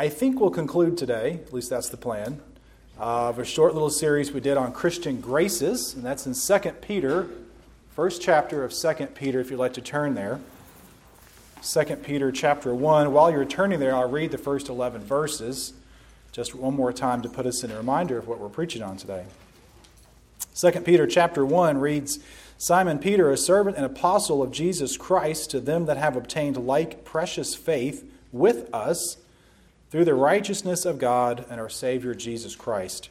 I think we'll conclude today, at least that's the plan, of a short little series we did on Christian graces, and that's in 2 Peter, first chapter of 2 Peter, if you'd like to turn there. 2 Peter chapter 1. While you're turning there, I'll read the first 11 verses just one more time to put us in a reminder of what we're preaching on today. 2 Peter chapter 1 reads Simon Peter, a servant and apostle of Jesus Christ, to them that have obtained like precious faith with us through the righteousness of God and our Savior Jesus Christ.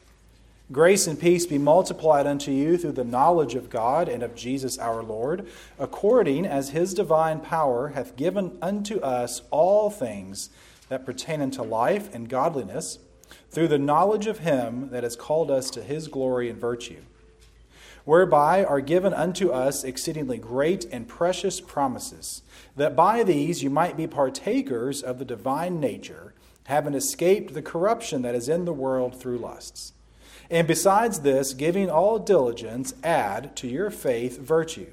Grace and peace be multiplied unto you through the knowledge of God and of Jesus our Lord, according as his divine power hath given unto us all things that pertain unto life and godliness, through the knowledge of him that has called us to his glory and virtue whereby are given unto us exceedingly great and precious promises, that by these you might be partakers of the divine nature, having escaped the corruption that is in the world through lusts. And besides this, giving all diligence, add to your faith virtue,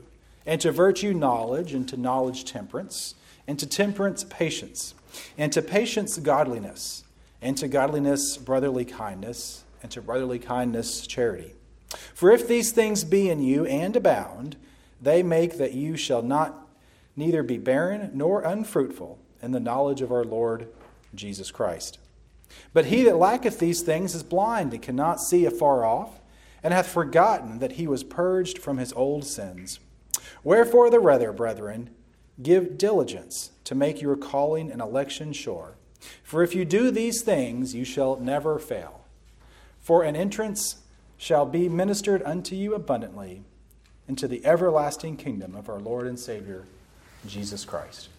and to virtue knowledge, and to knowledge temperance, and to temperance patience, and to patience godliness, and to godliness brotherly kindness, and to brotherly kindness charity. For if these things be in you and abound, they make that you shall not neither be barren nor unfruitful in the knowledge of our Lord Jesus Christ. But he that lacketh these things is blind and cannot see afar off, and hath forgotten that he was purged from his old sins. Wherefore, the rather, brethren, give diligence to make your calling and election sure. For if you do these things, you shall never fail. For an entrance shall be ministered unto you abundantly into the everlasting kingdom of our Lord and Savior, Jesus Christ.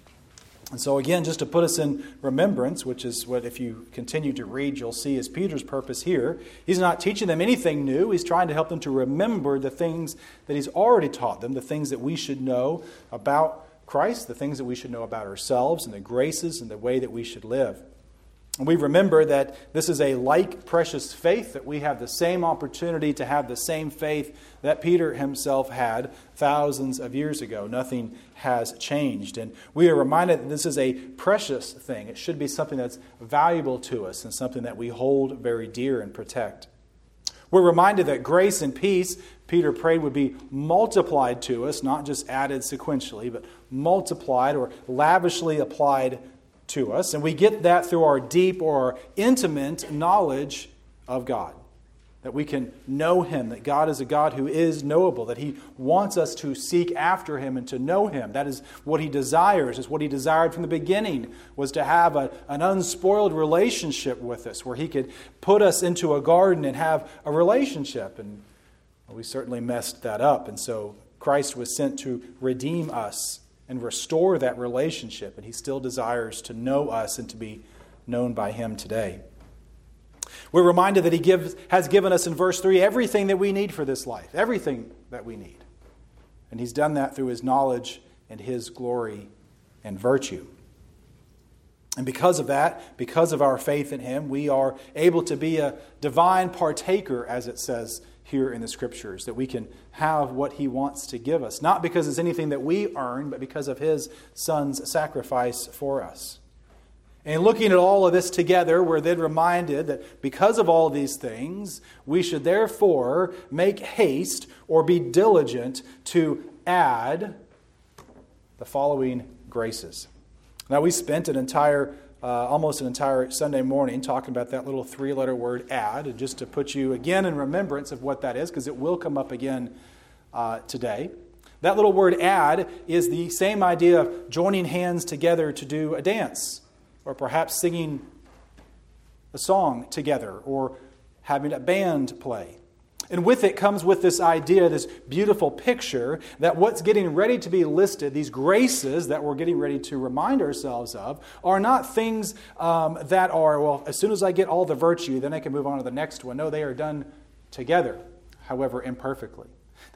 And so, again, just to put us in remembrance, which is what, if you continue to read, you'll see is Peter's purpose here. He's not teaching them anything new. He's trying to help them to remember the things that he's already taught them, the things that we should know about Christ, the things that we should know about ourselves, and the graces and the way that we should live. And we remember that this is a like precious faith, that we have the same opportunity to have the same faith that Peter himself had thousands of years ago. Nothing has changed. And we are reminded that this is a precious thing. It should be something that's valuable to us and something that we hold very dear and protect. We're reminded that grace and peace, Peter prayed, would be multiplied to us, not just added sequentially, but multiplied or lavishly applied to us, and we get that through our deep or intimate knowledge of God. That we can know Him, that God is a God who is knowable, that He wants us to seek after Him and to know Him. That is what He desires, is what He desired from the beginning, was to have a, an unspoiled relationship with us, where He could put us into a garden and have a relationship. And we certainly messed that up. And so Christ was sent to redeem us and restore that relationship. And He still desires to know us and to be known by Him today. We're reminded that He gives, has given us in verse 3 everything that we need for this life, everything that we need. And He's done that through His knowledge and His glory and virtue. And because of that, because of our faith in Him, we are able to be a divine partaker, as it says here in the scriptures, that we can have what he wants to give us, not because it's anything that we earn, but because of his son's sacrifice for us. And looking at all of this together, we're then reminded that because of all these things, we should therefore make haste or be diligent to add the following graces. Now, we spent an entire uh, almost an entire Sunday morning talking about that little three letter word add, and just to put you again in remembrance of what that is, because it will come up again uh, today. That little word add is the same idea of joining hands together to do a dance, or perhaps singing a song together, or having a band play. And with it comes with this idea, this beautiful picture, that what's getting ready to be listed, these graces that we're getting ready to remind ourselves of, are not things um, that are, well, as soon as I get all the virtue, then I can move on to the next one. No, they are done together, however imperfectly.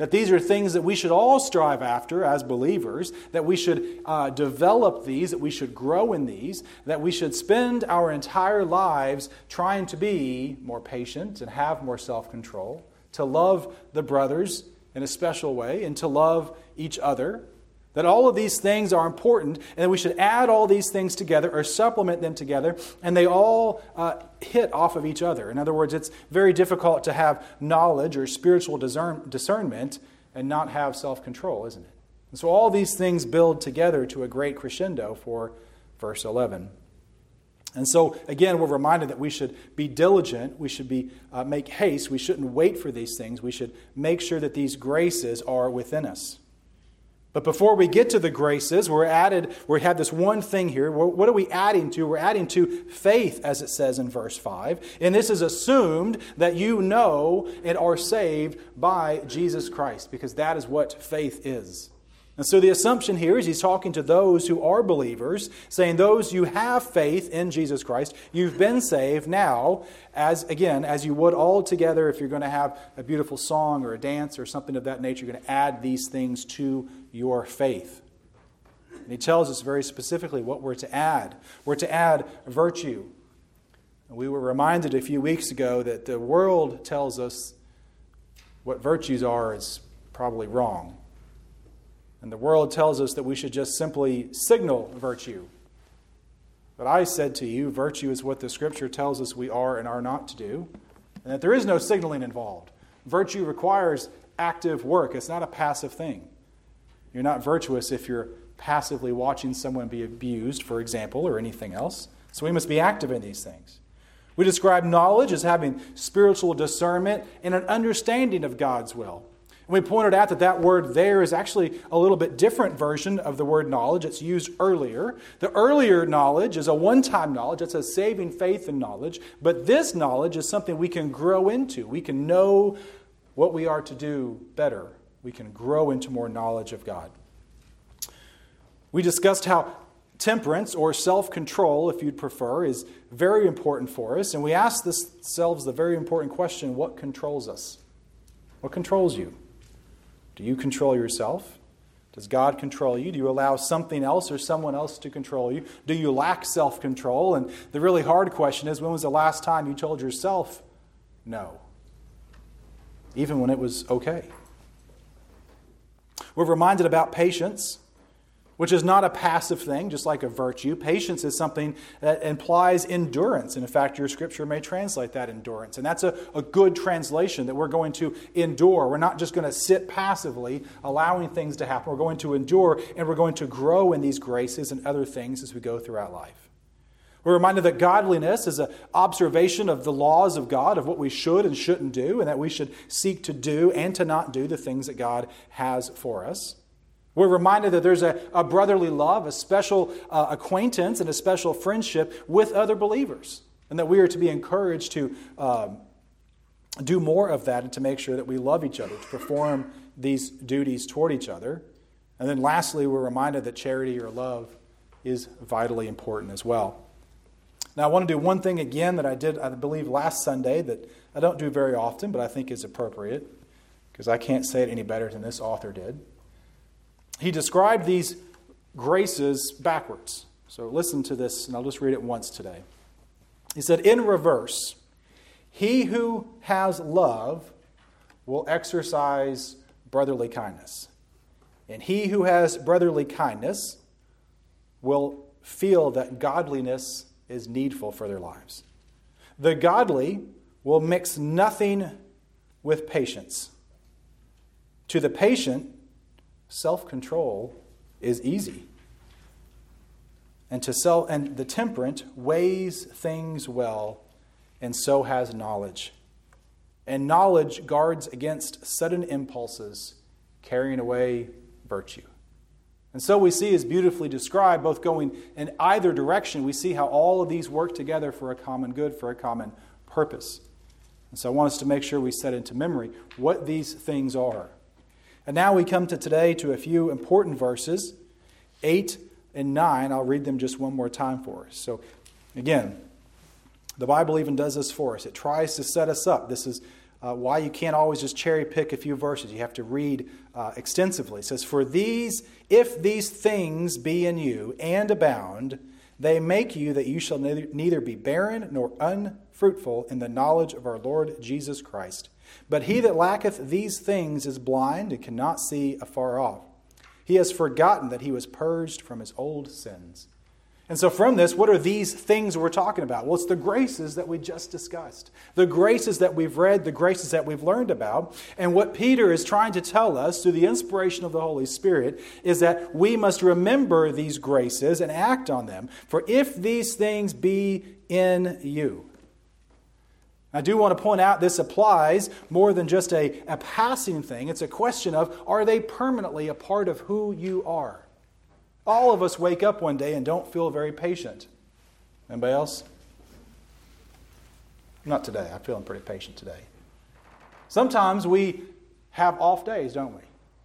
That these are things that we should all strive after as believers, that we should uh, develop these, that we should grow in these, that we should spend our entire lives trying to be more patient and have more self control, to love the brothers in a special way and to love each other, That all of these things are important, and that we should add all these things together or supplement them together, and they all uh, hit off of each other. In other words, it's very difficult to have knowledge or spiritual discern- discernment and not have self control, isn't it? And so all these things build together to a great crescendo for verse 11. And so, again, we're reminded that we should be diligent. We should be, uh, make haste. We shouldn't wait for these things. We should make sure that these graces are within us. But before we get to the graces, we're added, we have this one thing here. What are we adding to? We're adding to faith, as it says in verse 5. And this is assumed that you know and are saved by Jesus Christ, because that is what faith is. And so the assumption here is he's talking to those who are believers, saying, Those you have faith in Jesus Christ, you've been saved now, as again, as you would all together if you're going to have a beautiful song or a dance or something of that nature, you're going to add these things to your faith. And he tells us very specifically what we're to add. We're to add virtue. We were reminded a few weeks ago that the world tells us what virtues are is probably wrong. And the world tells us that we should just simply signal virtue. But I said to you, virtue is what the Scripture tells us we are and are not to do, and that there is no signaling involved. Virtue requires active work, it's not a passive thing. You're not virtuous if you're passively watching someone be abused, for example, or anything else. So we must be active in these things. We describe knowledge as having spiritual discernment and an understanding of God's will. And We pointed out that that word there is actually a little bit different version of the word knowledge. It's used earlier. The earlier knowledge is a one time knowledge, it's a saving faith and knowledge. But this knowledge is something we can grow into. We can know what we are to do better. We can grow into more knowledge of God. We discussed how temperance or self control, if you'd prefer, is very important for us. And we asked ourselves the very important question what controls us? What controls you? Do you control yourself? Does God control you? Do you allow something else or someone else to control you? Do you lack self control? And the really hard question is when was the last time you told yourself no? Even when it was okay. We're reminded about patience which is not a passive thing, just like a virtue. Patience is something that implies endurance. And in fact, your scripture may translate that endurance. And that's a, a good translation that we're going to endure. We're not just going to sit passively, allowing things to happen. We're going to endure and we're going to grow in these graces and other things as we go throughout life. We're reminded that godliness is an observation of the laws of God, of what we should and shouldn't do, and that we should seek to do and to not do the things that God has for us. We're reminded that there's a, a brotherly love, a special uh, acquaintance, and a special friendship with other believers, and that we are to be encouraged to um, do more of that and to make sure that we love each other, to perform these duties toward each other. And then lastly, we're reminded that charity or love is vitally important as well. Now, I want to do one thing again that I did, I believe, last Sunday that I don't do very often, but I think is appropriate because I can't say it any better than this author did he described these graces backwards. So listen to this, and I'll just read it once today. He said, In reverse, he who has love will exercise brotherly kindness. And he who has brotherly kindness will feel that godliness is needful for their lives. The godly will mix nothing with patience. To the patient, self control is easy. And to sell and the temperate weighs things well, and so has knowledge. And knowledge guards against sudden impulses, carrying away virtue. And so we see is beautifully described, both going in either direction. We see how all of these work together for a common good, for a common purpose. And so I want us to make sure we set into memory what these things are. And now we come to today to a few important verses, 8 and 9. I'll read them just one more time for us. So, again, the Bible even does this for us. It tries to set us up. This is uh, why you can't always just cherry pick a few verses. You have to read uh, extensively. It says, For these, if these things be in you and abound, they make you that you shall neither, neither be barren nor unfruitful in the knowledge of our Lord Jesus Christ. But he that lacketh these things is blind and cannot see afar off. He has forgotten that he was purged from his old sins. And so, from this, what are these things we're talking about? Well, it's the graces that we just discussed, the graces that we've read, the graces that we've learned about. And what Peter is trying to tell us through the inspiration of the Holy Spirit is that we must remember these graces and act on them. For if these things be in you, I do want to point out this applies more than just a, a passing thing. It's a question of are they permanently a part of who you are? All of us wake up one day and don't feel very patient. Anybody else? Not today. I'm feeling pretty patient today. Sometimes we have off days, don't we?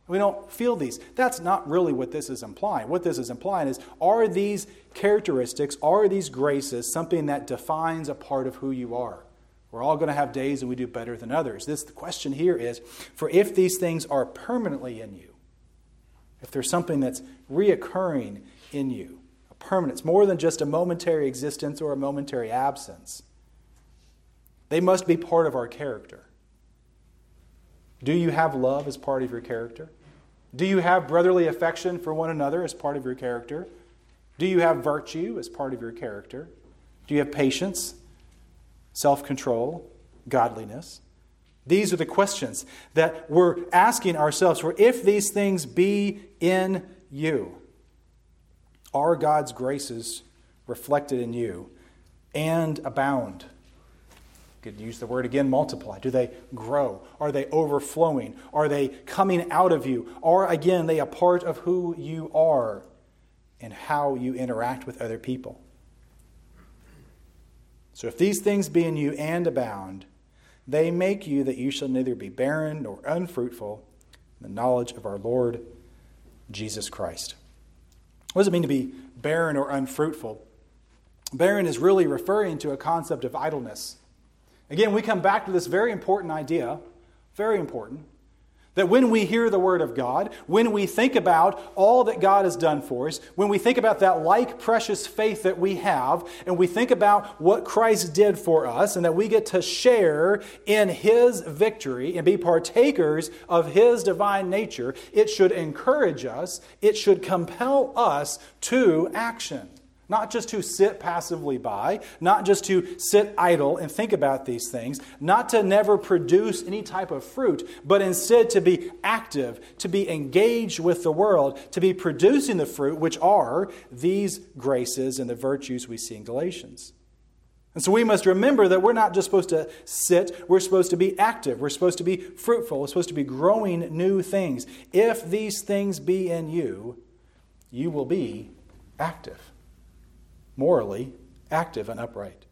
We don't feel these. That's not really what this is implying. What this is implying is are these characteristics, are these graces something that defines a part of who you are? We're all going to have days and we do better than others. This the question here is for if these things are permanently in you, if there's something that's reoccurring in you, a permanence, more than just a momentary existence or a momentary absence. They must be part of our character. Do you have love as part of your character? Do you have brotherly affection for one another as part of your character? Do you have virtue as part of your character? Do you have patience, self control, godliness? These are the questions that we're asking ourselves for if these things be in you, are God's graces reflected in you and abound? Could use the word again, multiply. Do they grow? Are they overflowing? Are they coming out of you? Are, again, they a part of who you are and how you interact with other people? So if these things be in you and abound, they make you that you shall neither be barren nor unfruitful in the knowledge of our Lord Jesus Christ. What does it mean to be barren or unfruitful? Barren is really referring to a concept of idleness. Again, we come back to this very important idea, very important, that when we hear the Word of God, when we think about all that God has done for us, when we think about that like precious faith that we have, and we think about what Christ did for us, and that we get to share in His victory and be partakers of His divine nature, it should encourage us, it should compel us to action. Not just to sit passively by, not just to sit idle and think about these things, not to never produce any type of fruit, but instead to be active, to be engaged with the world, to be producing the fruit, which are these graces and the virtues we see in Galatians. And so we must remember that we're not just supposed to sit, we're supposed to be active, we're supposed to be fruitful, we're supposed to be growing new things. If these things be in you, you will be active morally active and upright.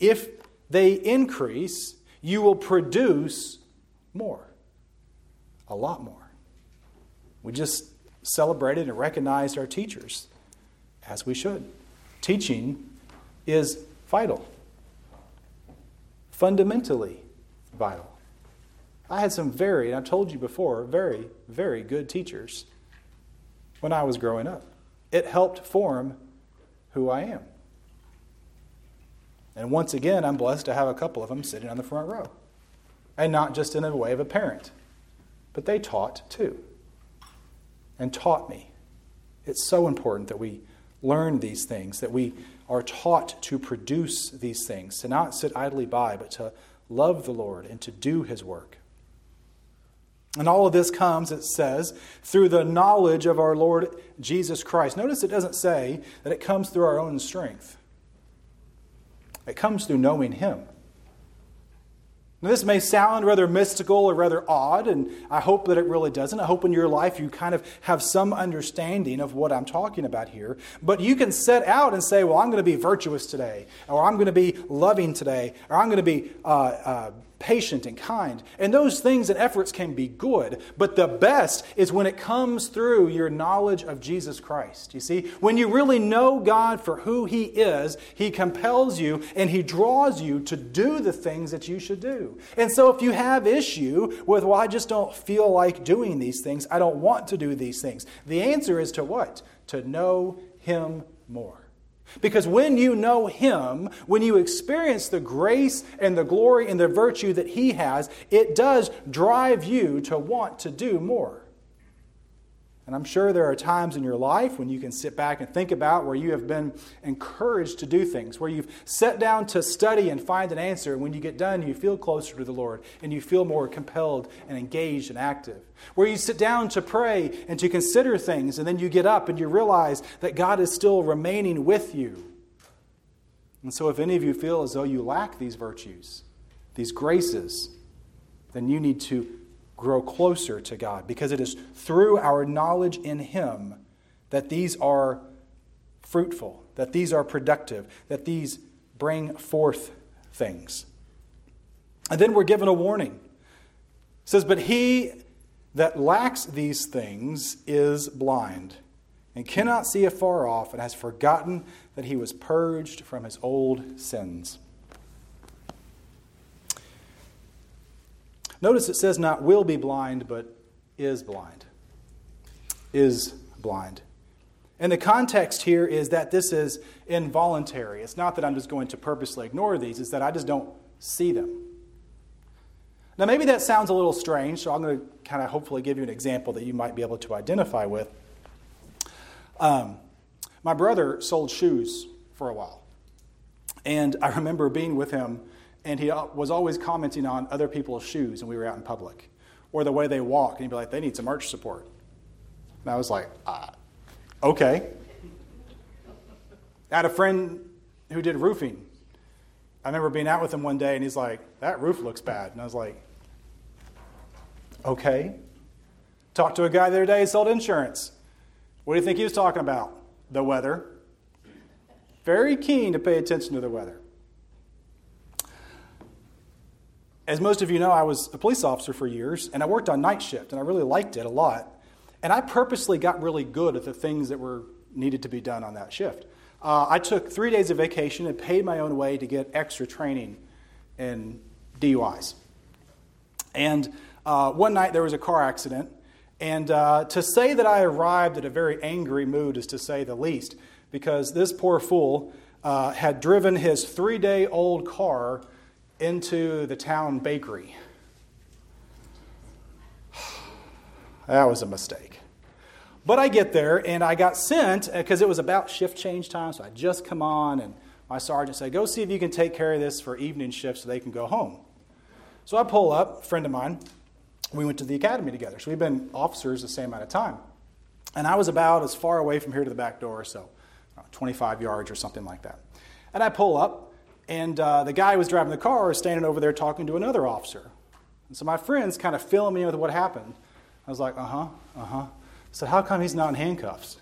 If they increase, you will produce more, a lot more. We just celebrated and recognized our teachers, as we should. Teaching is vital, fundamentally vital. I had some very, and I've told you before, very, very good teachers when I was growing up. It helped form who I am. And once again, I'm blessed to have a couple of them sitting on the front row. And not just in the way of a parent, but they taught too. And taught me. It's so important that we learn these things, that we are taught to produce these things, to not sit idly by, but to love the Lord and to do his work. And all of this comes, it says, through the knowledge of our Lord Jesus Christ. Notice it doesn't say that it comes through our own strength, it comes through knowing Him. Now, this may sound rather mystical or rather odd, and I hope that it really doesn't. I hope in your life you kind of have some understanding of what I'm talking about here. But you can set out and say, Well, I'm going to be virtuous today, or I'm going to be loving today, or I'm going to be uh, uh, patient and kind. And those things and efforts can be good, but the best is when it comes through your knowledge of Jesus Christ. You see, when you really know God for who He is, He compels you and He draws you to do the things that you should do. And so if you have issue with, well, I just don't feel like doing these things, I don't want to do these things, the answer is to what? To know Him more. Because when you know Him, when you experience the grace and the glory and the virtue that He has, it does drive you to want to do more. And I'm sure there are times in your life when you can sit back and think about where you have been encouraged to do things, where you've sat down to study and find an answer. And when you get done, you feel closer to the Lord and you feel more compelled and engaged and active. Where you sit down to pray and to consider things, and then you get up and you realize that God is still remaining with you. And so, if any of you feel as though you lack these virtues, these graces, then you need to grow closer to God because it is through our knowledge in Him that these are fruitful, that these are productive, that these bring forth things. And then we're given a warning. It says, But he that lacks these things is blind and cannot see afar off and has forgotten that he was purged from his old sins. Notice it says not will be blind, but is blind. Is blind. And the context here is that this is involuntary. It's not that I'm just going to purposely ignore these, it's that I just don't see them. Now, maybe that sounds a little strange, so I'm going to kind of hopefully give you an example that you might be able to identify with. Um, my brother sold shoes for a while. And I remember being with him and he was always commenting on other people's shoes when we were out in public or the way they walk. And he'd be like, they need some arch support. And I was like, ah, okay. I had a friend who did roofing. I remember being out with him one day and he's like, that roof looks bad. And I was like, okay. Talked to a guy the other day who sold insurance. What do you think he was talking about? The weather. Very keen to pay attention to the weather. As most of you know, I was a police officer for years, and I worked on night shift, and I really liked it a lot. And I purposely got really good at the things that were needed to be done on that shift. Uh, I took three days of vacation and paid my own way to get extra training in DUIs. And uh, one night there was a car accident, and uh, to say that I arrived at a very angry mood is to say the least, because this poor fool uh, had driven his three day old car into the town bakery. that was a mistake. But I get there and I got sent uh, because it was about shift change time, so I just come on and my sergeant said, Go see if you can take care of this for evening shift so they can go home. So I pull up, a friend of mine. We went to the academy together. So we've been officers the same amount of time. And I was about as far away from here to the back door, so 25 yards or something like that. And I pull up, and uh, the guy who was driving the car was standing over there talking to another officer. And so my friends kind of fill me in with what happened. I was like, uh huh, uh huh. I said, how come he's not in handcuffs?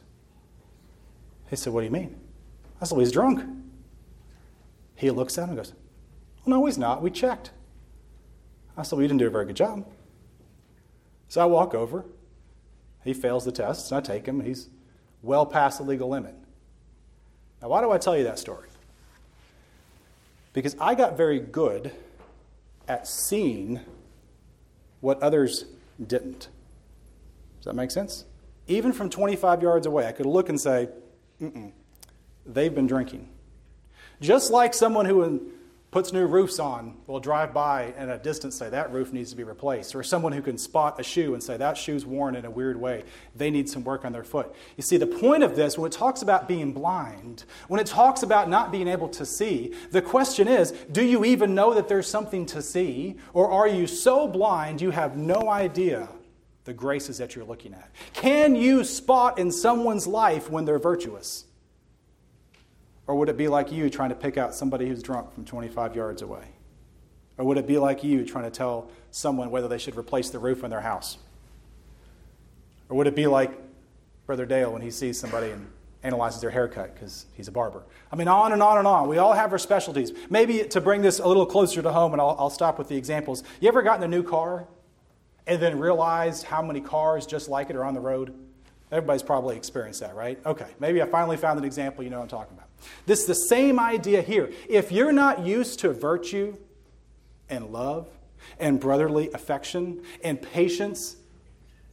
He said, what do you mean? I said, well, he's drunk. He looks at him and goes, well, no, he's not. We checked. I said, well, you didn't do a very good job. So I walk over. He fails the test, and I take him. He's well past the legal limit. Now, why do I tell you that story? Because I got very good at seeing what others didn't. Does that make sense? Even from 25 yards away, I could look and say, they've been drinking. Just like someone who puts new roofs on will drive by and at a distance say that roof needs to be replaced. Or someone who can spot a shoe and say that shoe's worn in a weird way. They need some work on their foot. You see the point of this when it talks about being blind when it talks about not being able to see the question is do you even know that there's something to see? Or are you so blind you have no idea the graces that you're looking at? Can you spot in someone's life when they're virtuous or would it be like you trying to pick out somebody who's drunk from 25 yards away? Or would it be like you trying to tell someone whether they should replace the roof on their house? Or would it be like Brother Dale when he sees somebody and analyzes their haircut because he's a barber? I mean, on and on and on. We all have our specialties. Maybe to bring this a little closer to home, and I'll, I'll stop with the examples. You ever gotten a new car and then realized how many cars just like it are on the road? Everybody's probably experienced that, right? Okay, maybe I finally found an example you know what I'm talking about. This is the same idea here. If you're not used to virtue and love and brotherly affection and patience,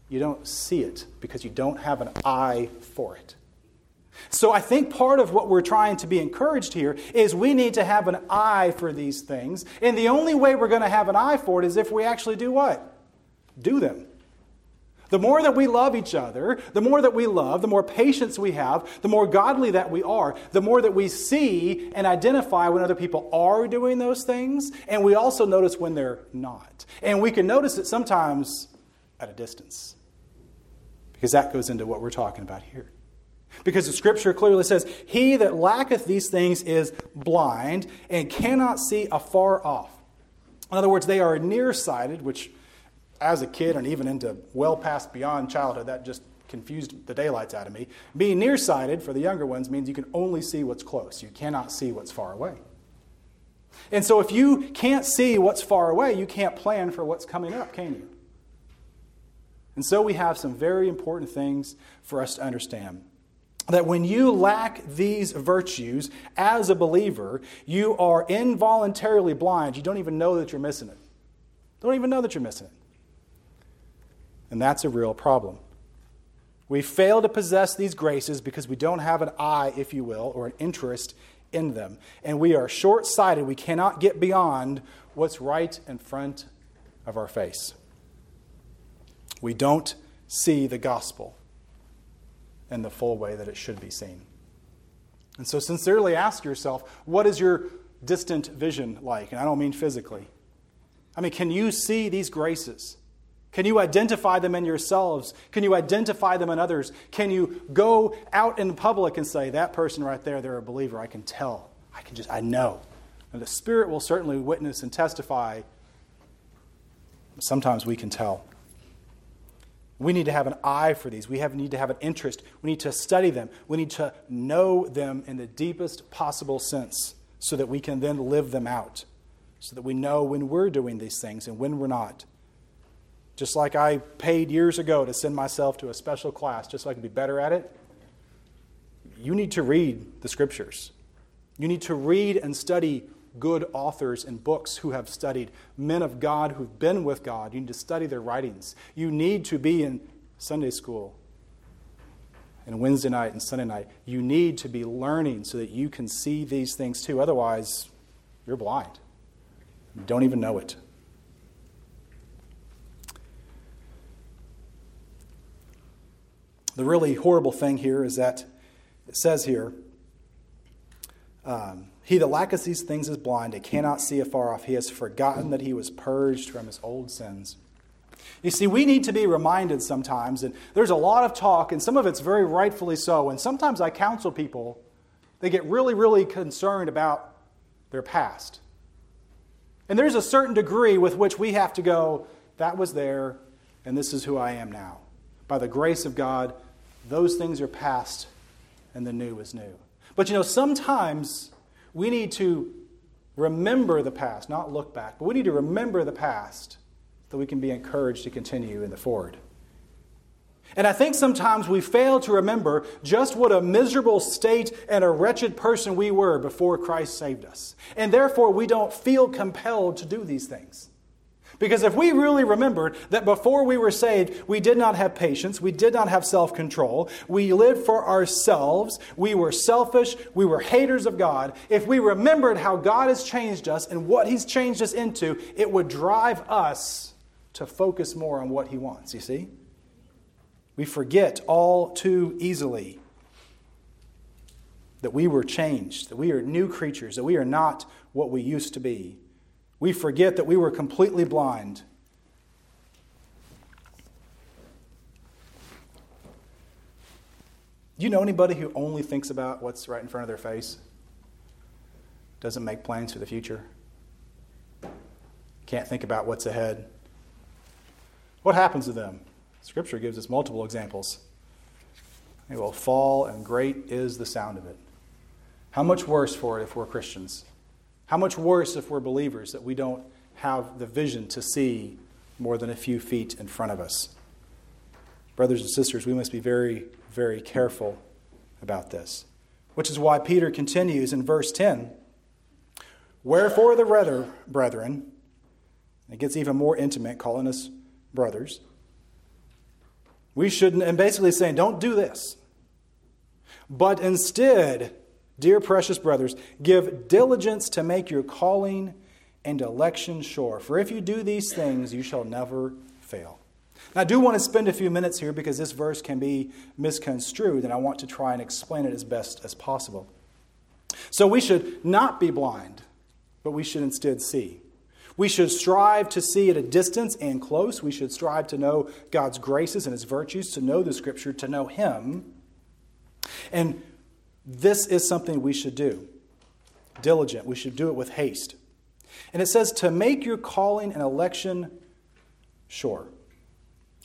you don't see it because you don't have an eye for it. So I think part of what we're trying to be encouraged here is we need to have an eye for these things. And the only way we're going to have an eye for it is if we actually do what? Do them. The more that we love each other, the more that we love, the more patience we have, the more godly that we are, the more that we see and identify when other people are doing those things, and we also notice when they're not. And we can notice it sometimes at a distance, because that goes into what we're talking about here. Because the scripture clearly says, He that lacketh these things is blind and cannot see afar off. In other words, they are nearsighted, which as a kid and even into well past beyond childhood, that just confused the daylights out of me. Being nearsighted for the younger ones means you can only see what's close, you cannot see what's far away. And so, if you can't see what's far away, you can't plan for what's coming up, can you? And so, we have some very important things for us to understand. That when you lack these virtues as a believer, you are involuntarily blind. You don't even know that you're missing it. Don't even know that you're missing it. And that's a real problem. We fail to possess these graces because we don't have an eye, if you will, or an interest in them. And we are short sighted. We cannot get beyond what's right in front of our face. We don't see the gospel in the full way that it should be seen. And so, sincerely ask yourself what is your distant vision like? And I don't mean physically. I mean, can you see these graces? Can you identify them in yourselves? Can you identify them in others? Can you go out in public and say, that person right there, they're a believer? I can tell. I can just, I know. And the Spirit will certainly witness and testify. Sometimes we can tell. We need to have an eye for these. We have, need to have an interest. We need to study them. We need to know them in the deepest possible sense so that we can then live them out, so that we know when we're doing these things and when we're not. Just like I paid years ago to send myself to a special class just so I could be better at it, you need to read the scriptures. You need to read and study good authors and books who have studied men of God who've been with God. You need to study their writings. You need to be in Sunday school and Wednesday night and Sunday night. You need to be learning so that you can see these things too. Otherwise, you're blind. You don't even know it. The really horrible thing here is that it says here, um, He that lacketh these things is blind, and cannot see afar off. He has forgotten that he was purged from his old sins. You see, we need to be reminded sometimes, and there's a lot of talk, and some of it's very rightfully so. And sometimes I counsel people, they get really, really concerned about their past. And there's a certain degree with which we have to go, that was there, and this is who I am now. By the grace of God, those things are past and the new is new. But you know, sometimes we need to remember the past, not look back, but we need to remember the past so we can be encouraged to continue in the forward. And I think sometimes we fail to remember just what a miserable state and a wretched person we were before Christ saved us. And therefore, we don't feel compelled to do these things. Because if we really remembered that before we were saved, we did not have patience, we did not have self control, we lived for ourselves, we were selfish, we were haters of God, if we remembered how God has changed us and what He's changed us into, it would drive us to focus more on what He wants, you see? We forget all too easily that we were changed, that we are new creatures, that we are not what we used to be we forget that we were completely blind. Do you know anybody who only thinks about what's right in front of their face? Doesn't make plans for the future? Can't think about what's ahead? What happens to them? Scripture gives us multiple examples. They will fall, and great is the sound of it. How much worse for it if we're Christians? How much worse if we're believers that we don't have the vision to see more than a few feet in front of us? Brothers and sisters, we must be very, very careful about this. Which is why Peter continues in verse 10 Wherefore, the rather, brethren, it gets even more intimate, calling us brothers. We shouldn't, and basically saying, don't do this. But instead, Dear precious brothers, give diligence to make your calling and election sure. For if you do these things, you shall never fail. Now, I do want to spend a few minutes here because this verse can be misconstrued, and I want to try and explain it as best as possible. So, we should not be blind, but we should instead see. We should strive to see at a distance and close. We should strive to know God's graces and His virtues, to know the Scripture, to know Him. And this is something we should do. Diligent. We should do it with haste. And it says to make your calling and election sure.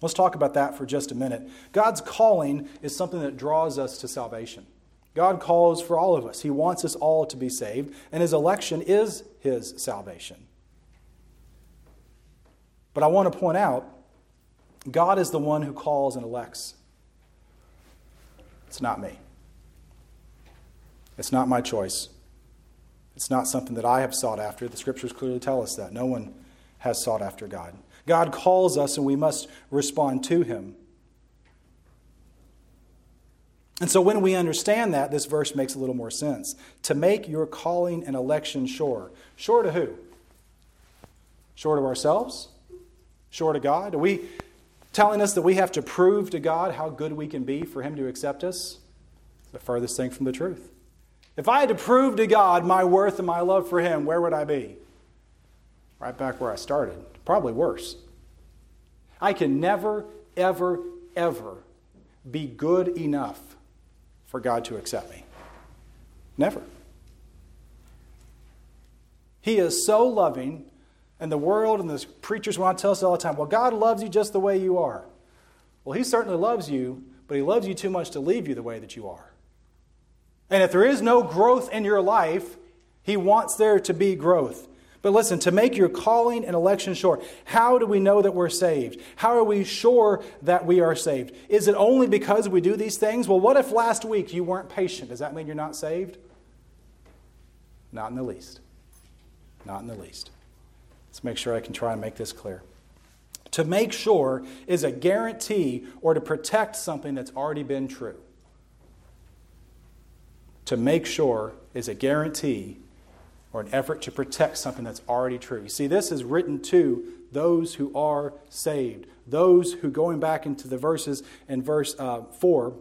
Let's talk about that for just a minute. God's calling is something that draws us to salvation. God calls for all of us. He wants us all to be saved, and His election is His salvation. But I want to point out God is the one who calls and elects. It's not me. It's not my choice. It's not something that I have sought after. The scriptures clearly tell us that. No one has sought after God. God calls us and we must respond to him. And so when we understand that, this verse makes a little more sense. To make your calling and election sure. Sure to who? Sure to ourselves? Sure to God? Are we telling us that we have to prove to God how good we can be for Him to accept us? The furthest thing from the truth. If I had to prove to God my worth and my love for Him, where would I be? Right back where I started. Probably worse. I can never, ever, ever be good enough for God to accept me. Never. He is so loving and the world and the preachers want to tell us all the time, well, God loves you just the way you are. Well, He certainly loves you, but He loves you too much to leave you the way that you are. And if there is no growth in your life, He wants there to be growth. But listen, to make your calling and election sure, how do we know that we're saved? How are we sure that we are saved? Is it only because we do these things? Well, what if last week you weren't patient? Does that mean you're not saved? Not in the least. Not in the least. Let's make sure I can try and make this clear. To make sure is a guarantee or to protect something that's already been true. To make sure is a guarantee or an effort to protect something that's already true. You see, this is written to those who are saved. Those who, going back into the verses in verse uh, 4,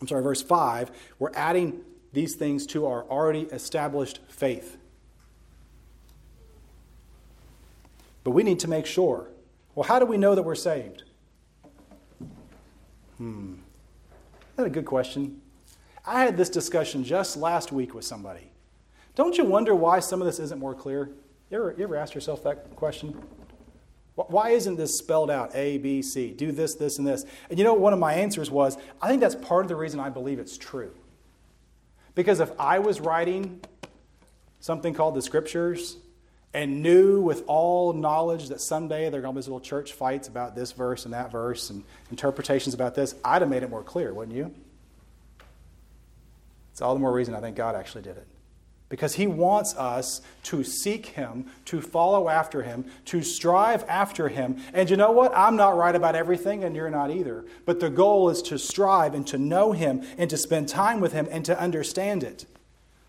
I'm sorry, verse 5, we're adding these things to our already established faith. But we need to make sure. Well, how do we know that we're saved? Hmm. That's a good question. I had this discussion just last week with somebody. Don't you wonder why some of this isn't more clear? You ever, you ever ask yourself that question? Why isn't this spelled out A, B, C? Do this, this, and this. And you know, one of my answers was I think that's part of the reason I believe it's true. Because if I was writing something called the scriptures and knew with all knowledge that someday there are going to be little church fights about this verse and that verse and interpretations about this, I'd have made it more clear, wouldn't you? It's all the more reason I think God actually did it. Because he wants us to seek him, to follow after him, to strive after him. And you know what? I'm not right about everything, and you're not either. But the goal is to strive and to know him and to spend time with him and to understand it.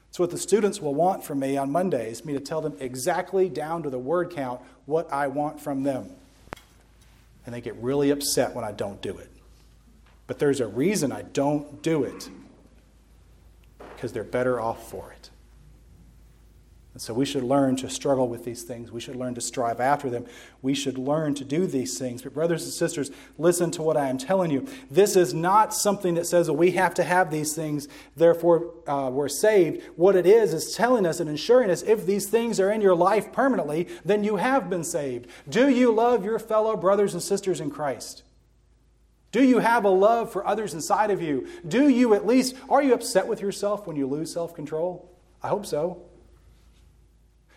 It's what the students will want from me on Mondays, me to tell them exactly down to the word count what I want from them. And they get really upset when I don't do it. But there's a reason I don't do it because they're better off for it. And so we should learn to struggle with these things. We should learn to strive after them. We should learn to do these things. But, brothers and sisters, listen to what I am telling you. This is not something that says well, we have to have these things, therefore uh, we're saved. What it is, is telling us and ensuring us if these things are in your life permanently, then you have been saved. Do you love your fellow brothers and sisters in Christ? Do you have a love for others inside of you? Do you at least, are you upset with yourself when you lose self control? I hope so.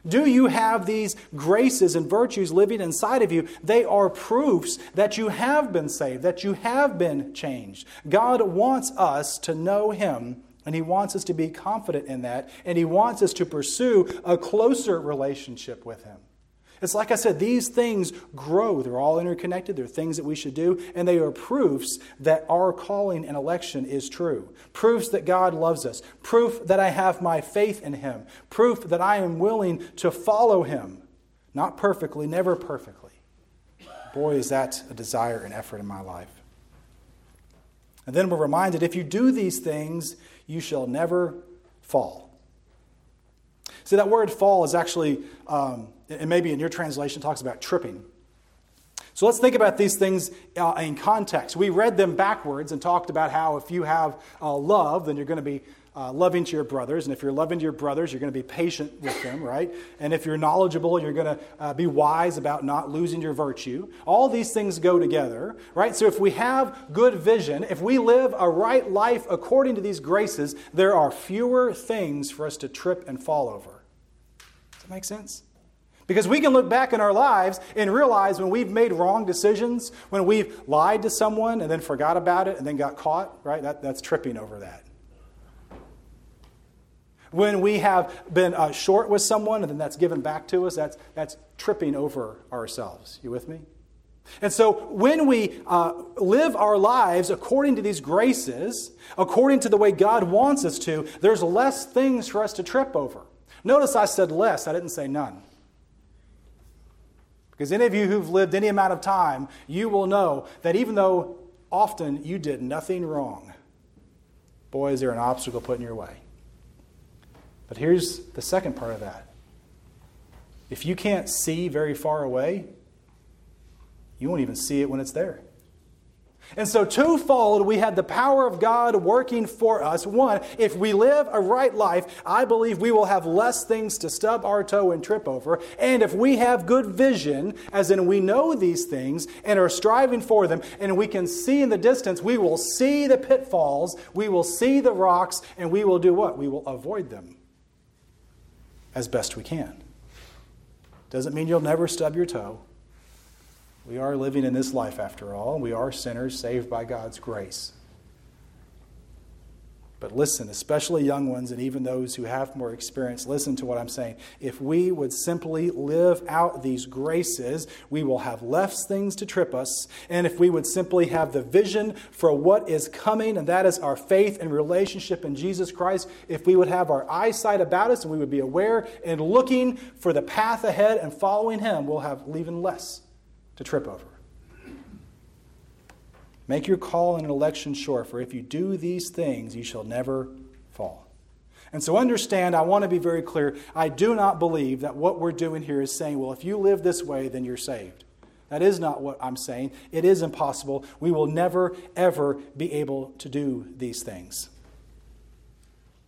Do you have these graces and virtues living inside of you? They are proofs that you have been saved, that you have been changed. God wants us to know Him, and He wants us to be confident in that, and He wants us to pursue a closer relationship with Him. It's like I said, these things grow. They're all interconnected. They're things that we should do, and they are proofs that our calling and election is true. Proofs that God loves us. Proof that I have my faith in Him. Proof that I am willing to follow Him. Not perfectly, never perfectly, Boy, is that a desire and effort in my life. And then we're reminded if you do these things, you shall never fall. See, that word fall is actually, um, and maybe in your translation, talks about tripping. So let's think about these things uh, in context. We read them backwards and talked about how if you have uh, love, then you're going to be uh, loving to your brothers. And if you're loving to your brothers, you're going to be patient with them, right? And if you're knowledgeable, you're going to uh, be wise about not losing your virtue. All these things go together, right? So if we have good vision, if we live a right life according to these graces, there are fewer things for us to trip and fall over. That make sense? Because we can look back in our lives and realize when we've made wrong decisions, when we've lied to someone and then forgot about it and then got caught, right? That, that's tripping over that. When we have been uh, short with someone and then that's given back to us, that's, that's tripping over ourselves. You with me? And so when we uh, live our lives according to these graces, according to the way God wants us to, there's less things for us to trip over. Notice I said less, I didn't say none. Because any of you who've lived any amount of time, you will know that even though often you did nothing wrong, boy, is there an obstacle put in your way. But here's the second part of that. If you can't see very far away, you won't even see it when it's there. And so, twofold, we had the power of God working for us. One, if we live a right life, I believe we will have less things to stub our toe and trip over. And if we have good vision, as in we know these things and are striving for them, and we can see in the distance, we will see the pitfalls, we will see the rocks, and we will do what? We will avoid them as best we can. Doesn't mean you'll never stub your toe. We are living in this life, after all. We are sinners saved by God's grace. But listen, especially young ones and even those who have more experience, listen to what I'm saying. If we would simply live out these graces, we will have less things to trip us. And if we would simply have the vision for what is coming, and that is our faith and relationship in Jesus Christ, if we would have our eyesight about us and we would be aware and looking for the path ahead and following Him, we'll have even less to trip over. Make your call and election sure, for if you do these things, you shall never fall. And so understand, I want to be very clear. I do not believe that what we're doing here is saying, well, if you live this way, then you're saved. That is not what I'm saying. It is impossible. We will never, ever be able to do these things.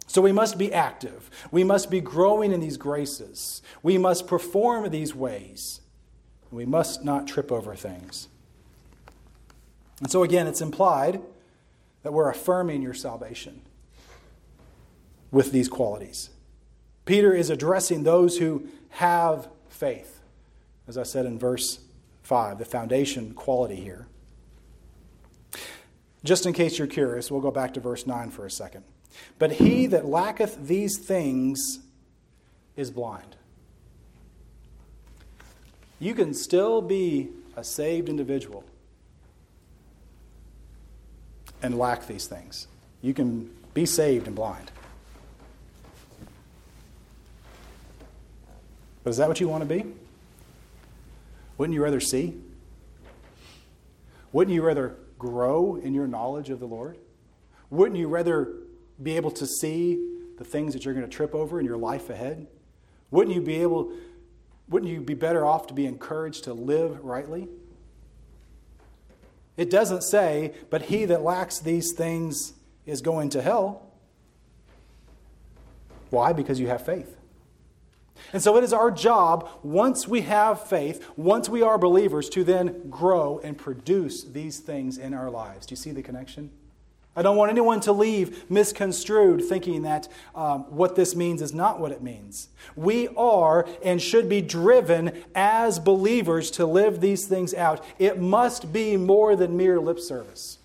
So we must be active. We must be growing in these graces. We must perform these ways. We must not trip over things. And so, again, it's implied that we're affirming your salvation with these qualities. Peter is addressing those who have faith, as I said in verse 5, the foundation quality here. Just in case you're curious, we'll go back to verse 9 for a second. But he that lacketh these things is blind. You can still be a saved individual and lack these things. You can be saved and blind. But is that what you want to be? Wouldn't you rather see? Wouldn't you rather grow in your knowledge of the Lord? Wouldn't you rather be able to see the things that you're going to trip over in your life ahead? Wouldn't you be able wouldn't you be better off to be encouraged to live rightly? It doesn't say, but he that lacks these things is going to hell. Why? Because you have faith. And so it is our job, once we have faith, once we are believers, to then grow and produce these things in our lives. Do you see the connection? I don't want anyone to leave misconstrued thinking that um, what this means is not what it means. We are and should be driven as believers to live these things out. It must be more than mere lip service,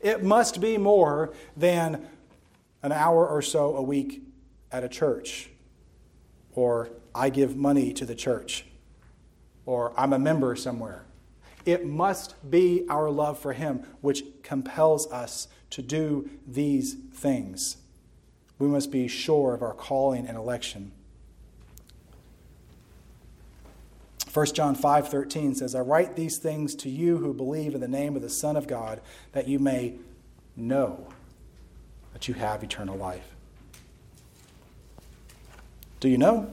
it must be more than an hour or so a week at a church, or I give money to the church, or I'm a member somewhere. It must be our love for Him which compels us to do these things. We must be sure of our calling and election. 1 John 5:13 says, "I write these things to you who believe in the name of the Son of God, that you may know that you have eternal life." Do you know?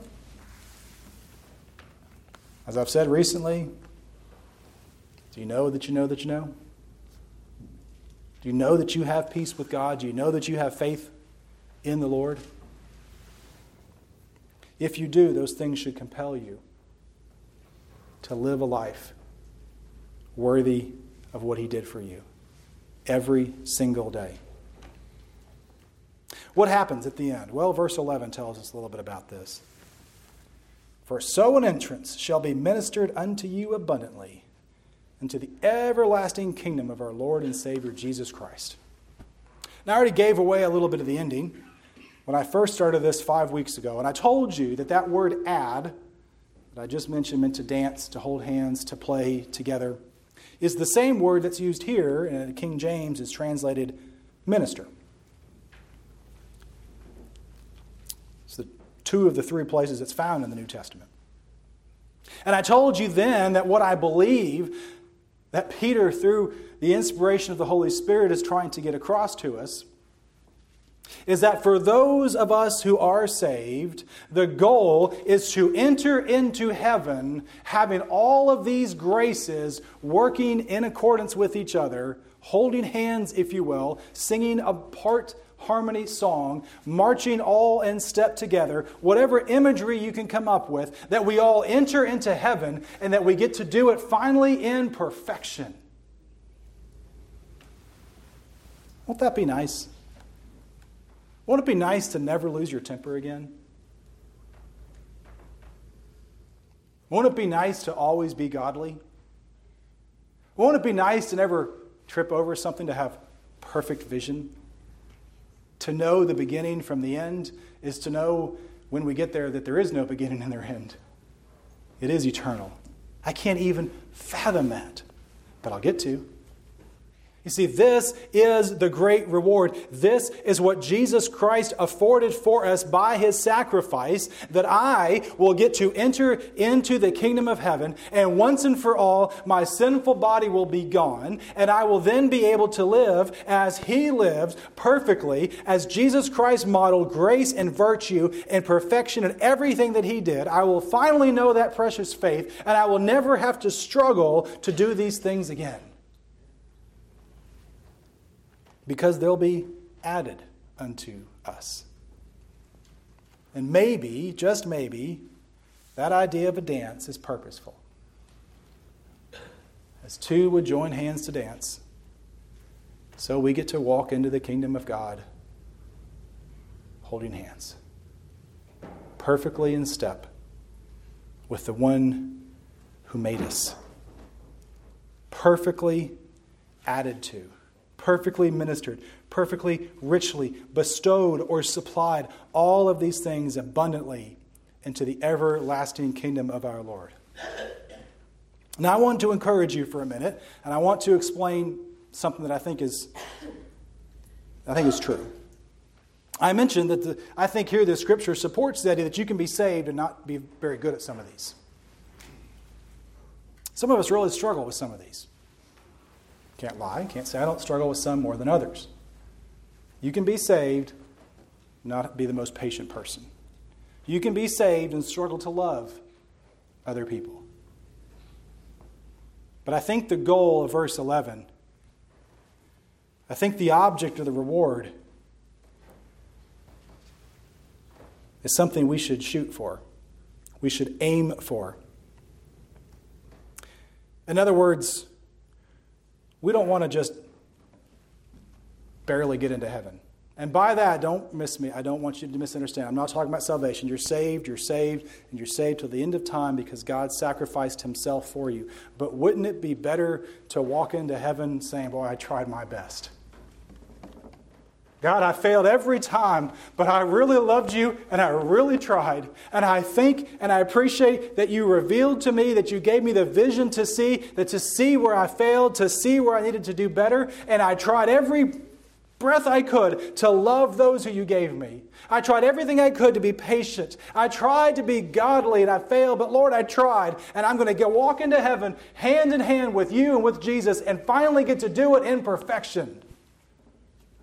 As I've said recently, do you know that you know that you know? Do you know that you have peace with God? Do you know that you have faith in the Lord? If you do, those things should compel you to live a life worthy of what He did for you every single day. What happens at the end? Well, verse 11 tells us a little bit about this. For so an entrance shall be ministered unto you abundantly into the everlasting kingdom of our Lord and Savior Jesus Christ. Now, I already gave away a little bit of the ending when I first started this five weeks ago, and I told you that that word add, that I just mentioned, meant to dance, to hold hands, to play together, is the same word that's used here in King James is translated minister. It's the two of the three places it's found in the New Testament. And I told you then that what I believe that Peter, through the inspiration of the Holy Spirit, is trying to get across to us is that for those of us who are saved, the goal is to enter into heaven having all of these graces working in accordance with each other, holding hands, if you will, singing a part harmony song, marching all in step together, whatever imagery you can come up with, that we all enter into heaven and that we get to do it finally in perfection. Won't that be nice? Won't it be nice to never lose your temper again? Won't it be nice to always be godly? Won't it be nice to never trip over something, to have perfect vision? To know the beginning from the end is to know when we get there that there is no beginning and there end. It is eternal. I can't even fathom that, but I'll get to. You see, this is the great reward. This is what Jesus Christ afforded for us by his sacrifice, that I will get to enter into the kingdom of heaven, and once and for all, my sinful body will be gone, and I will then be able to live as he lived perfectly, as Jesus Christ modeled grace and virtue and perfection in everything that he did. I will finally know that precious faith, and I will never have to struggle to do these things again because they'll be added unto us. And maybe, just maybe, that idea of a dance is purposeful. As two would join hands to dance, so we get to walk into the kingdom of God holding hands, perfectly in step with the one who made us, perfectly added to perfectly ministered, perfectly richly bestowed or supplied all of these things abundantly into the everlasting kingdom of our Lord. Now, I want to encourage you for a minute, and I want to explain something that I think is, I think is true. I mentioned that the, I think here the scripture supports the idea that you can be saved and not be very good at some of these. Some of us really struggle with some of these. Can't lie. Can't say I don't struggle with some more than others. You can be saved, not be the most patient person. You can be saved and struggle to love other people. But I think the goal of verse 11, I think the object of the reward is something we should shoot for, we should aim for. In other words, we don't want to just barely get into heaven. And by that, don't miss me. I don't want you to misunderstand. I'm not talking about salvation. You're saved, you're saved, and you're saved till the end of time because God sacrificed himself for you. But wouldn't it be better to walk into heaven saying, Boy, I tried my best? God, I failed every time, but I really loved you and I really tried. And I think and I appreciate that you revealed to me, that you gave me the vision to see, that to see where I failed, to see where I needed to do better. And I tried every breath I could to love those who you gave me. I tried everything I could to be patient. I tried to be godly and I failed, but Lord, I tried. And I'm going to walk into heaven hand in hand with you and with Jesus and finally get to do it in perfection.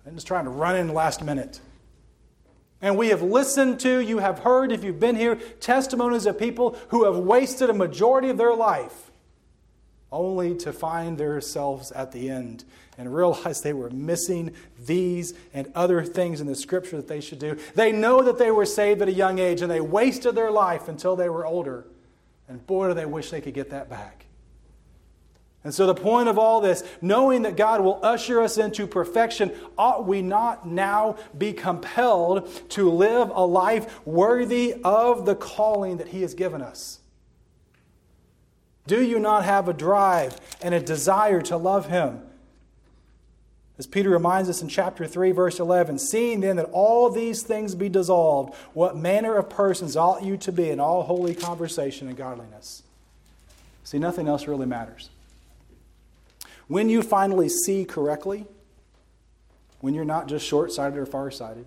I'm just trying to run in last minute. And we have listened to, you have heard, if you've been here, testimonies of people who have wasted a majority of their life only to find themselves at the end and realize they were missing these and other things in the scripture that they should do. They know that they were saved at a young age and they wasted their life until they were older. And boy, do they wish they could get that back. And so, the point of all this, knowing that God will usher us into perfection, ought we not now be compelled to live a life worthy of the calling that He has given us? Do you not have a drive and a desire to love Him? As Peter reminds us in chapter 3, verse 11, seeing then that all these things be dissolved, what manner of persons ought you to be in all holy conversation and godliness? See, nothing else really matters. When you finally see correctly, when you're not just short sighted or far sighted,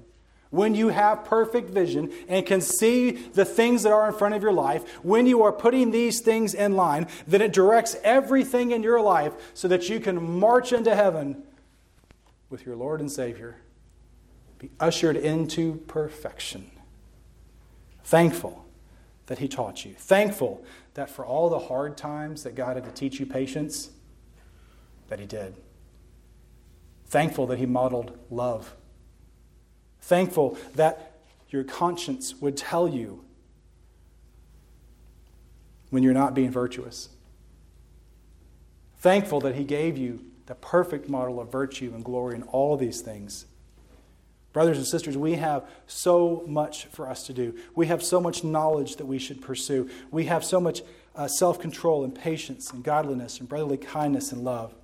when you have perfect vision and can see the things that are in front of your life, when you are putting these things in line, then it directs everything in your life so that you can march into heaven with your Lord and Savior, be ushered into perfection. Thankful that He taught you. Thankful that for all the hard times that God had to teach you patience, that he did. Thankful that he modeled love. Thankful that your conscience would tell you when you're not being virtuous. Thankful that he gave you the perfect model of virtue and glory in all these things. Brothers and sisters, we have so much for us to do. We have so much knowledge that we should pursue. We have so much uh, self control and patience and godliness and brotherly kindness and love.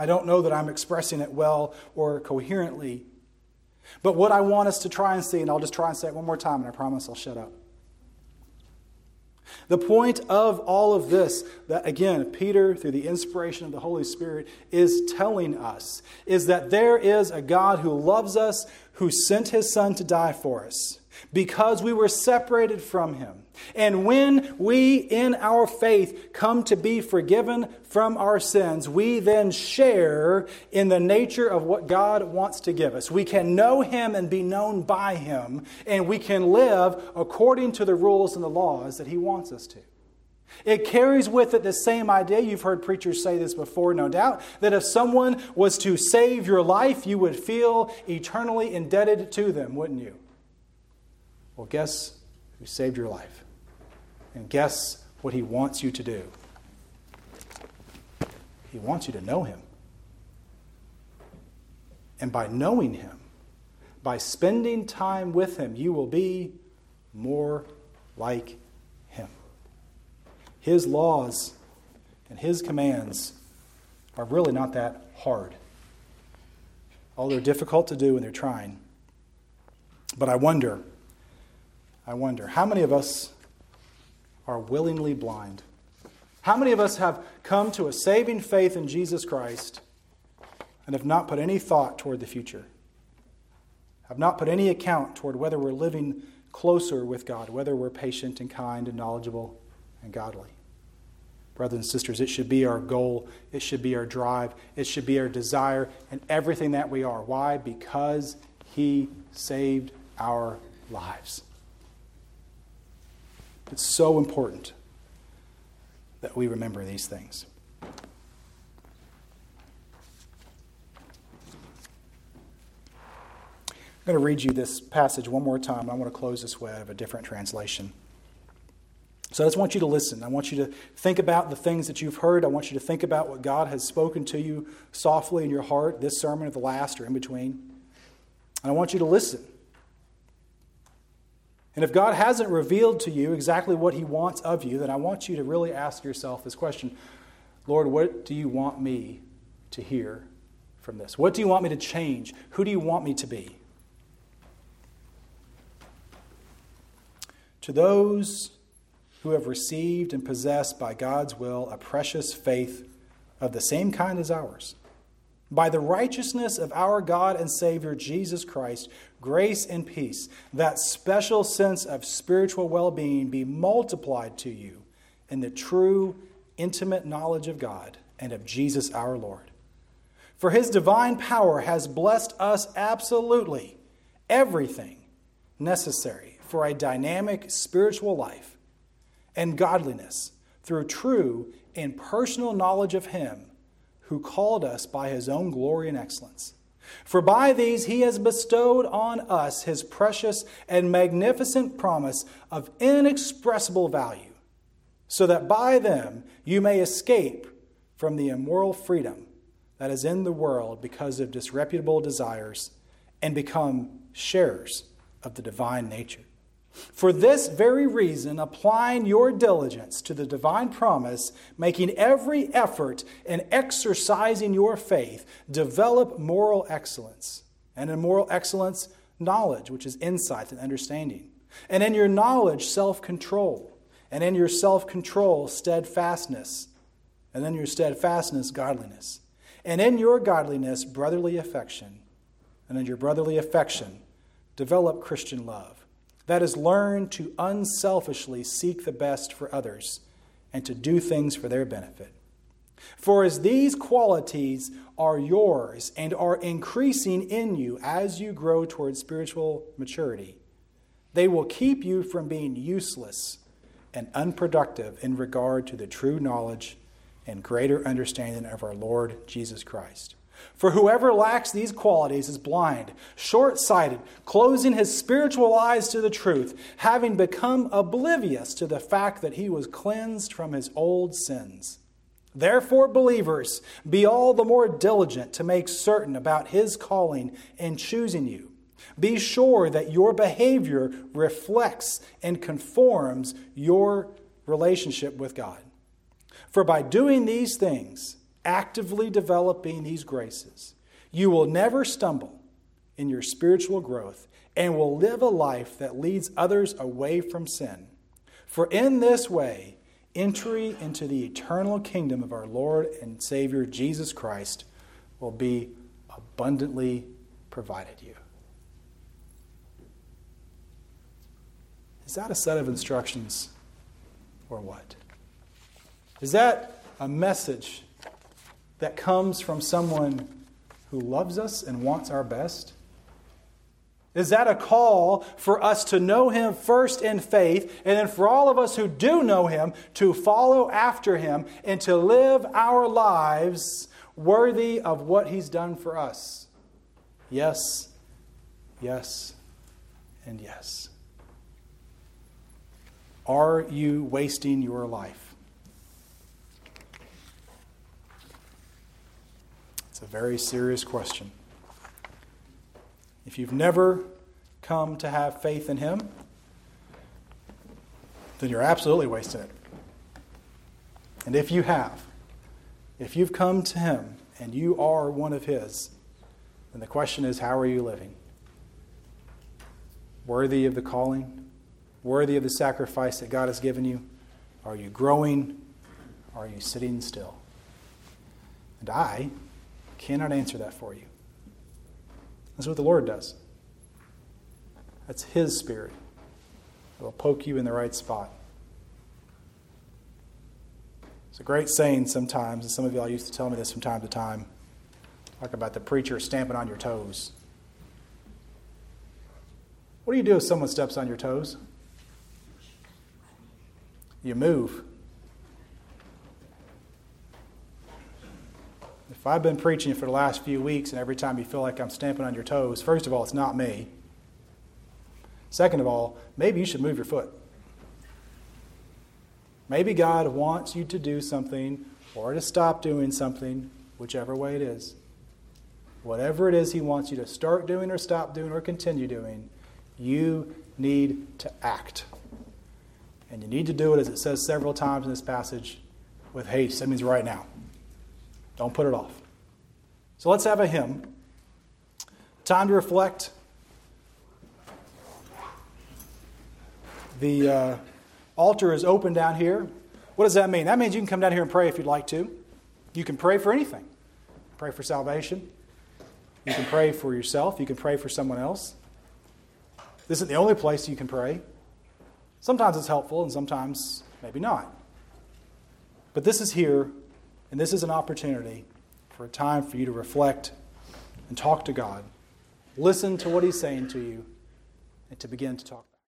I don't know that I'm expressing it well or coherently. But what I want us to try and see, and I'll just try and say it one more time, and I promise I'll shut up. The point of all of this, that again, Peter, through the inspiration of the Holy Spirit, is telling us, is that there is a God who loves us, who sent his Son to die for us because we were separated from him. And when we, in our faith, come to be forgiven from our sins, we then share in the nature of what God wants to give us. We can know him and be known by him, and we can live according to the rules and the laws that he wants us to. It carries with it the same idea. You've heard preachers say this before, no doubt, that if someone was to save your life, you would feel eternally indebted to them, wouldn't you? Well, guess who saved your life? And guess what he wants you to do? He wants you to know him. And by knowing him, by spending time with him, you will be more like him. His laws and his commands are really not that hard. All they're difficult to do and they're trying. But I wonder I wonder, how many of us are willingly blind? How many of us have come to a saving faith in Jesus Christ and have not put any thought toward the future? Have not put any account toward whether we're living closer with God, whether we're patient and kind and knowledgeable and godly? Brothers and sisters, it should be our goal, it should be our drive, it should be our desire, and everything that we are. Why? Because He saved our lives. It's so important that we remember these things. I'm going to read you this passage one more time. I want to close this way out of a different translation. So I just want you to listen. I want you to think about the things that you've heard. I want you to think about what God has spoken to you softly in your heart, this sermon or the last or in between. And I want you to listen. And if God hasn't revealed to you exactly what He wants of you, then I want you to really ask yourself this question Lord, what do you want me to hear from this? What do you want me to change? Who do you want me to be? To those who have received and possessed by God's will a precious faith of the same kind as ours, by the righteousness of our God and Savior Jesus Christ, grace and peace, that special sense of spiritual well being be multiplied to you in the true, intimate knowledge of God and of Jesus our Lord. For his divine power has blessed us absolutely everything necessary for a dynamic spiritual life and godliness through true and personal knowledge of him who called us by his own glory and excellence. For by these he has bestowed on us his precious and magnificent promise of inexpressible value, so that by them you may escape from the immoral freedom that is in the world because of disreputable desires and become sharers of the divine nature. For this very reason, applying your diligence to the divine promise, making every effort and exercising your faith, develop moral excellence. And in moral excellence, knowledge, which is insight and understanding. And in your knowledge, self control. And in your self control, steadfastness. And in your steadfastness, godliness. And in your godliness, brotherly affection. And in your brotherly affection, develop Christian love that is, learn to unselfishly seek the best for others and to do things for their benefit. For as these qualities are yours and are increasing in you as you grow toward spiritual maturity, they will keep you from being useless and unproductive in regard to the true knowledge and greater understanding of our Lord Jesus Christ. For whoever lacks these qualities is blind, short sighted, closing his spiritual eyes to the truth, having become oblivious to the fact that he was cleansed from his old sins. Therefore, believers, be all the more diligent to make certain about his calling and choosing you. Be sure that your behavior reflects and conforms your relationship with God. For by doing these things, actively developing these graces, you will never stumble in your spiritual growth and will live a life that leads others away from sin. For in this way, entry into the eternal kingdom of our Lord and Savior Jesus Christ will be abundantly provided you. Is that a set of instructions or what? Is that a message that comes from someone who loves us and wants our best? Is that a call for us to know Him first in faith, and then for all of us who do know Him to follow after Him and to live our lives worthy of what He's done for us? Yes, yes, and yes. Are you wasting your life? It's a very serious question. If you've never come to have faith in Him, then you're absolutely wasting it. And if you have, if you've come to Him and you are one of His, then the question is how are you living? Worthy of the calling? Worthy of the sacrifice that God has given you? Are you growing? Are you sitting still? And I cannot answer that for you. That's what the Lord does. That's His Spirit It will poke you in the right spot. It's a great saying sometimes, and some of y'all used to tell me this from time to time. Talk about the preacher stamping on your toes. What do you do if someone steps on your toes? You move. If I've been preaching for the last few weeks and every time you feel like I'm stamping on your toes, first of all, it's not me. Second of all, maybe you should move your foot. Maybe God wants you to do something or to stop doing something, whichever way it is. Whatever it is He wants you to start doing or stop doing or continue doing, you need to act. And you need to do it, as it says several times in this passage, with haste. That means right now. Don't put it off. So let's have a hymn. Time to reflect. The uh, altar is open down here. What does that mean? That means you can come down here and pray if you'd like to. You can pray for anything. pray for salvation. You can pray for yourself. You can pray for someone else. This isn't the only place you can pray. Sometimes it's helpful, and sometimes maybe not. But this is here, and this is an opportunity for a time for you to reflect and talk to God. Listen to what He's saying to you, and to begin to talk.